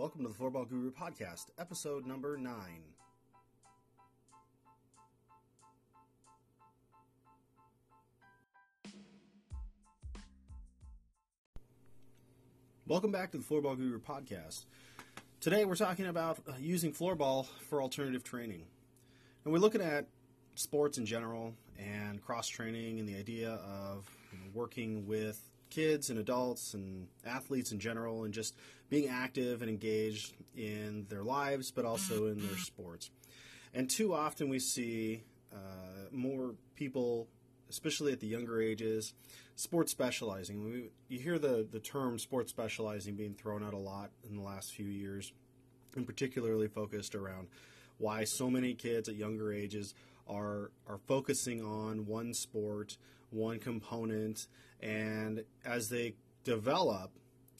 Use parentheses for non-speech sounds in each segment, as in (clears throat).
Welcome to the Floorball Guru Podcast, episode number nine. Welcome back to the Floorball Guru Podcast. Today we're talking about uh, using floorball for alternative training. And we're looking at sports in general and cross training and the idea of you know, working with kids and adults and athletes in general and just being active and engaged in their lives but also in their sports. And too often we see uh, more people especially at the younger ages, sports specializing. We, you hear the, the term sports specializing being thrown out a lot in the last few years, and particularly focused around why so many kids at younger ages are are focusing on one sport, one component, and as they develop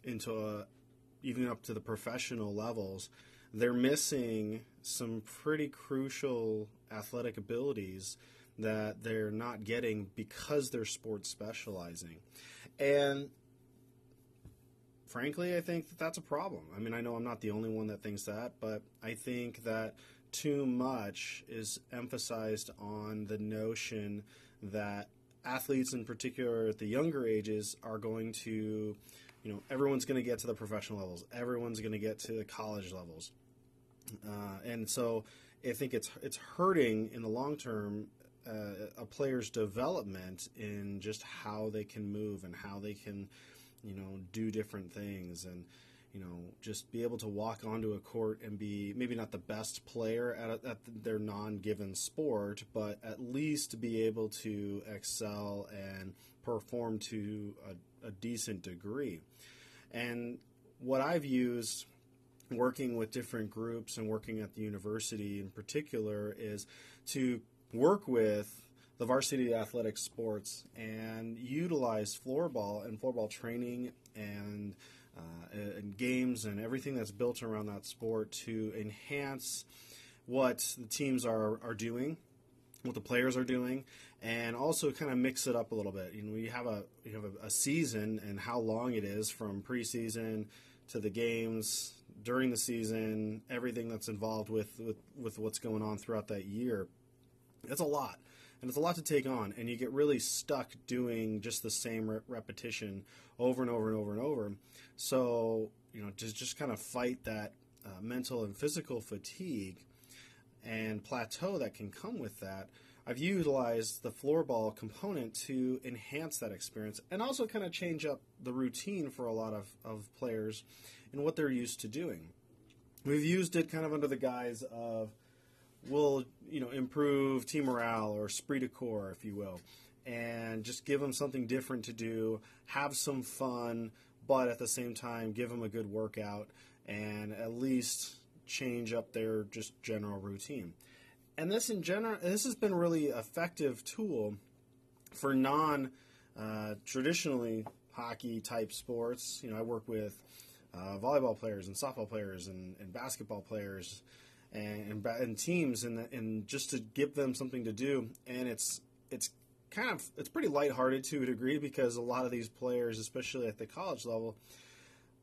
into a even up to the professional levels, they're missing some pretty crucial athletic abilities that they're not getting because they're sports specializing. And frankly, I think that that's a problem. I mean, I know I'm not the only one that thinks that, but I think that too much is emphasized on the notion that athletes in particular at the younger ages are going to you know everyone's going to get to the professional levels. Everyone's going to get to the college levels. Uh, and so I think it's it's hurting in the long term uh, a player's development in just how they can move and how they can, you know, do different things and you know just be able to walk onto a court and be maybe not the best player at, at their non-given sport, but at least be able to excel and perform to a, a decent degree. And what I've used working with different groups and working at the university in particular is to work with the varsity athletic sports and utilize floorball and floorball training and, uh, and games and everything that's built around that sport to enhance what the teams are, are doing what the players are doing, and also kind of mix it up a little bit. You know, we have a you have a, a, season and how long it is from preseason to the games during the season, everything that's involved with with, with what's going on throughout that year. It's a lot, and it's a lot to take on, and you get really stuck doing just the same re- repetition over and over and over and over. So you know, to just kind of fight that uh, mental and physical fatigue and plateau that can come with that. I've utilized the floorball component to enhance that experience and also kind of change up the routine for a lot of, of players and what they're used to doing. We've used it kind of under the guise of will you know improve team morale or esprit de corps, if you will, and just give them something different to do, have some fun, but at the same time give them a good workout and at least change up their just general routine. And this in general, this has been really effective tool for non uh, traditionally hockey type sports. You know, I work with uh, volleyball players and softball players and, and basketball players and, and, and teams and, and just to give them something to do. And it's it's kind of it's pretty lighthearted to a degree because a lot of these players, especially at the college level,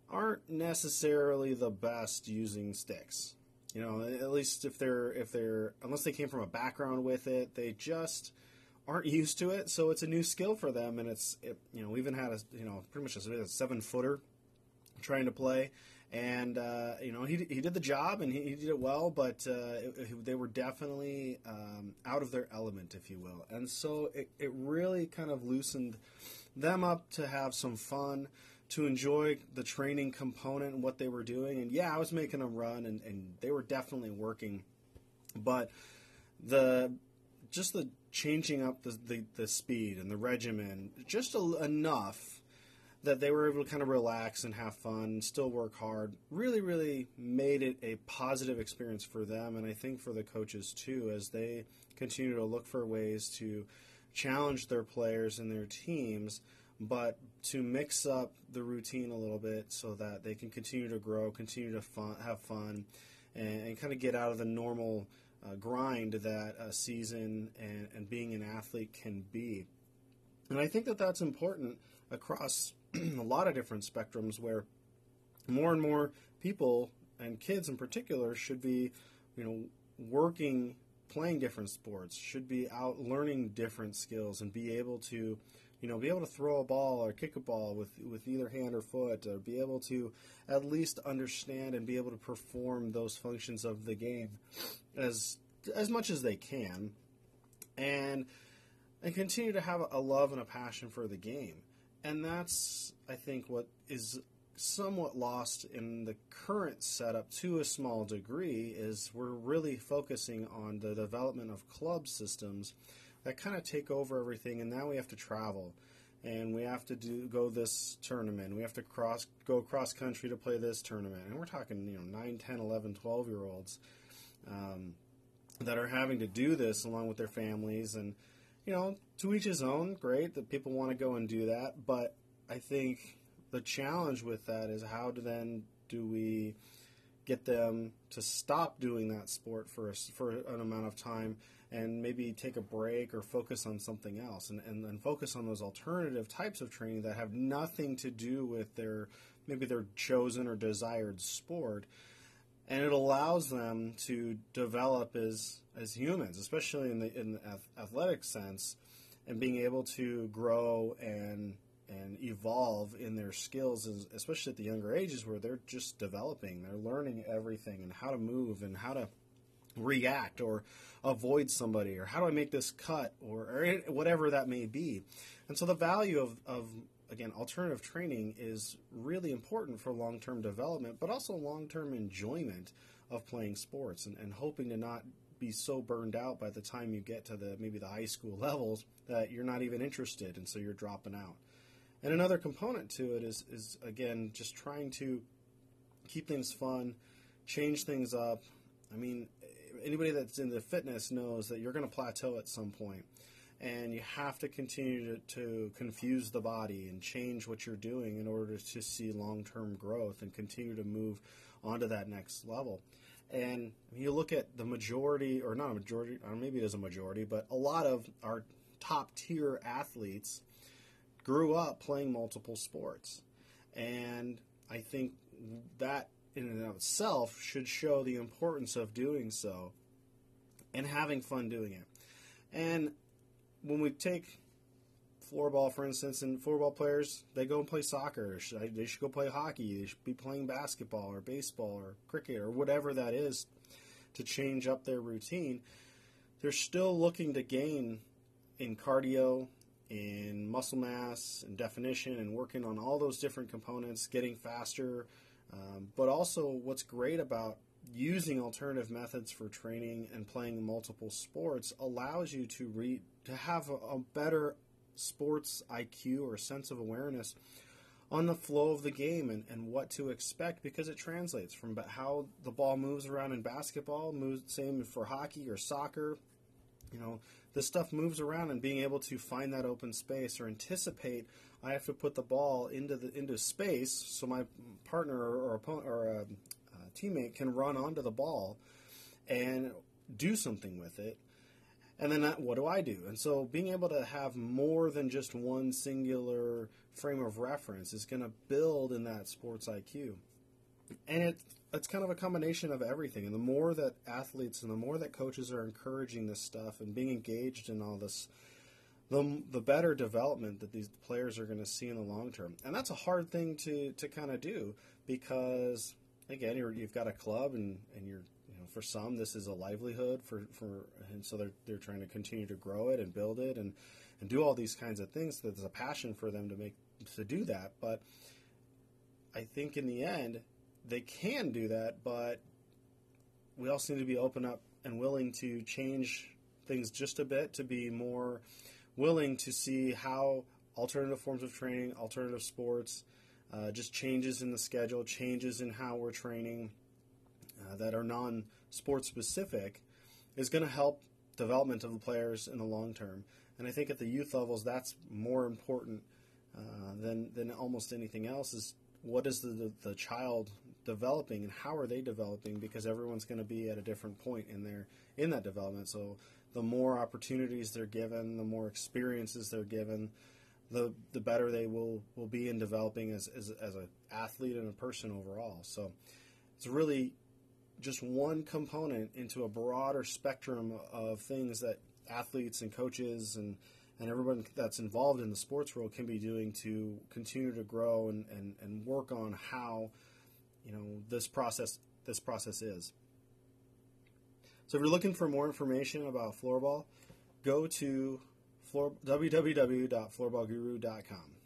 aren't necessarily the best using sticks. You know, at least if they're if they're unless they came from a background with it, they just aren't used to it. So it's a new skill for them, and it's it, you know we even had a you know pretty much a, seven footer trying to play, and uh, you know he he did the job and he, he did it well, but uh, it, it, they were definitely um, out of their element, if you will, and so it, it really kind of loosened them up to have some fun, to enjoy the training component and what they were doing, and yeah, I was making them run, and, and they were definitely working, but the just the changing up the, the, the speed and the regimen just a, enough that they were able to kind of relax and have fun, still work hard, really, really made it a positive experience for them, and I think for the coaches too, as they continue to look for ways to challenge their players and their teams, but to mix up the routine a little bit so that they can continue to grow, continue to fun, have fun, and, and, kind of get out of the normal uh, grind that a season and, and being an athlete can be. And I think that that's important across (clears throat) a lot of different spectrums where more and more people and kids in particular should be, you know, working, playing different sports, should be out learning different skills, and be able to, you know, be able to throw a ball or kick a ball with with either hand or foot, or be able to at least understand and be able to perform those functions of the game as as much as they can, and and continue to have a love and a passion for the game. And that's, I think, what is somewhat lost in the current setup to a small degree is we're really focusing on the development of club systems that kind of take over everything and now we have to travel and we have to do go this tournament. We have to cross go cross country to play this tournament. And we're talking you know 9 10 11 12 year olds um, that are having to do this along with their families. And you know to each his own great that people want to go and do that. But i think the challenge with that is how then do we get them to stop doing that sport for a, for an amount of time and maybe take a break or focus on something else and, and then focus on those alternative types of training that have nothing to do with their maybe their chosen or desired sport and it allows them to develop as as humans especially in the in the athletic sense and being able to grow and and evolve in their skills, especially at the younger ages where they're just developing. They're learning everything and how to move and how to react or avoid somebody or how do I make this cut or, or whatever that may be. And so the value of, of again, alternative training is really important for long term development, but also long term enjoyment of playing sports and, and hoping to not be so burned out by the time you get to the maybe the high school (laughs) levels that you're not even interested and so you're dropping out. And another component to it is, is again, just trying to keep things fun, change things up. I mean, anybody that's in the fitness knows that you're going to plateau at some point, and you have to continue to, to confuse the body and change what you're doing in order to see long term growth and continue to move onto that next level. And you look at the majority, or not a majority, or maybe it is a majority, but a lot of our top tier athletes grew up playing multiple sports. And I think that in and of itself should show the importance of doing so and having fun doing it. And when we take floorball, for instance, and floorball players, they go and play soccer. They should go play hockey. They should be playing basketball or baseball or cricket or whatever that is to change up their routine. They're still looking to gain in cardio in muscle mass and definition and working on all those different components, getting faster. Um, but also, what's great about using alternative methods for training and playing multiple sports allows you to re- to have a, a better sports IQ or sense of awareness on the flow of the game and, and what to expect because it translates from how the ball moves around in basketball, moves same for hockey or soccer. You know, this stuff moves around and being able to find that open space or anticipate I have to put the ball into the into space so my partner or opponent or a, a uh, uh, teammate can run onto the ball and do something with it. And then that, what do I do? And so being able to have more than just one singular frame of reference is going to build in that sports IQ. And it it's kind of a combination of everything. And the more that athletes and the more that coaches are encouraging this stuff and being engaged in all this, the, the better development that these players are going to see in the long term. And that's a hard thing to, to kind of do because, again, you have got a club and, and you're, you know, for some, this is a livelihood for, for, and so they're, they're trying to continue to grow it and build it and, and do all these kinds of things. There's a passion for them to make, to do that. But I think in the end, they can do that, but we also need to be open up and willing to change things just a bit to be more willing to see how alternative forms of training, alternative sports, uh, just changes in the schedule, changes in how we're training uh, that are non sport specific is going to help development of the players in the long term. And I think at the youth levels, that's more important uh, than, than almost anything else is what is the, the, the child developing and how are they developing because everyone's going to be at a different point in their in that development so the more opportunities they're given the more experiences they're given the the better they will will be in developing as as, as an athlete and a person overall so it's really just one component into a broader spectrum of things that athletes and coaches and and everyone that's involved in the sports world can be doing to continue to grow and, and, and work on how you know this process this process is. So if you're looking for more information about floorball, go to floor, www.floorballguru.com.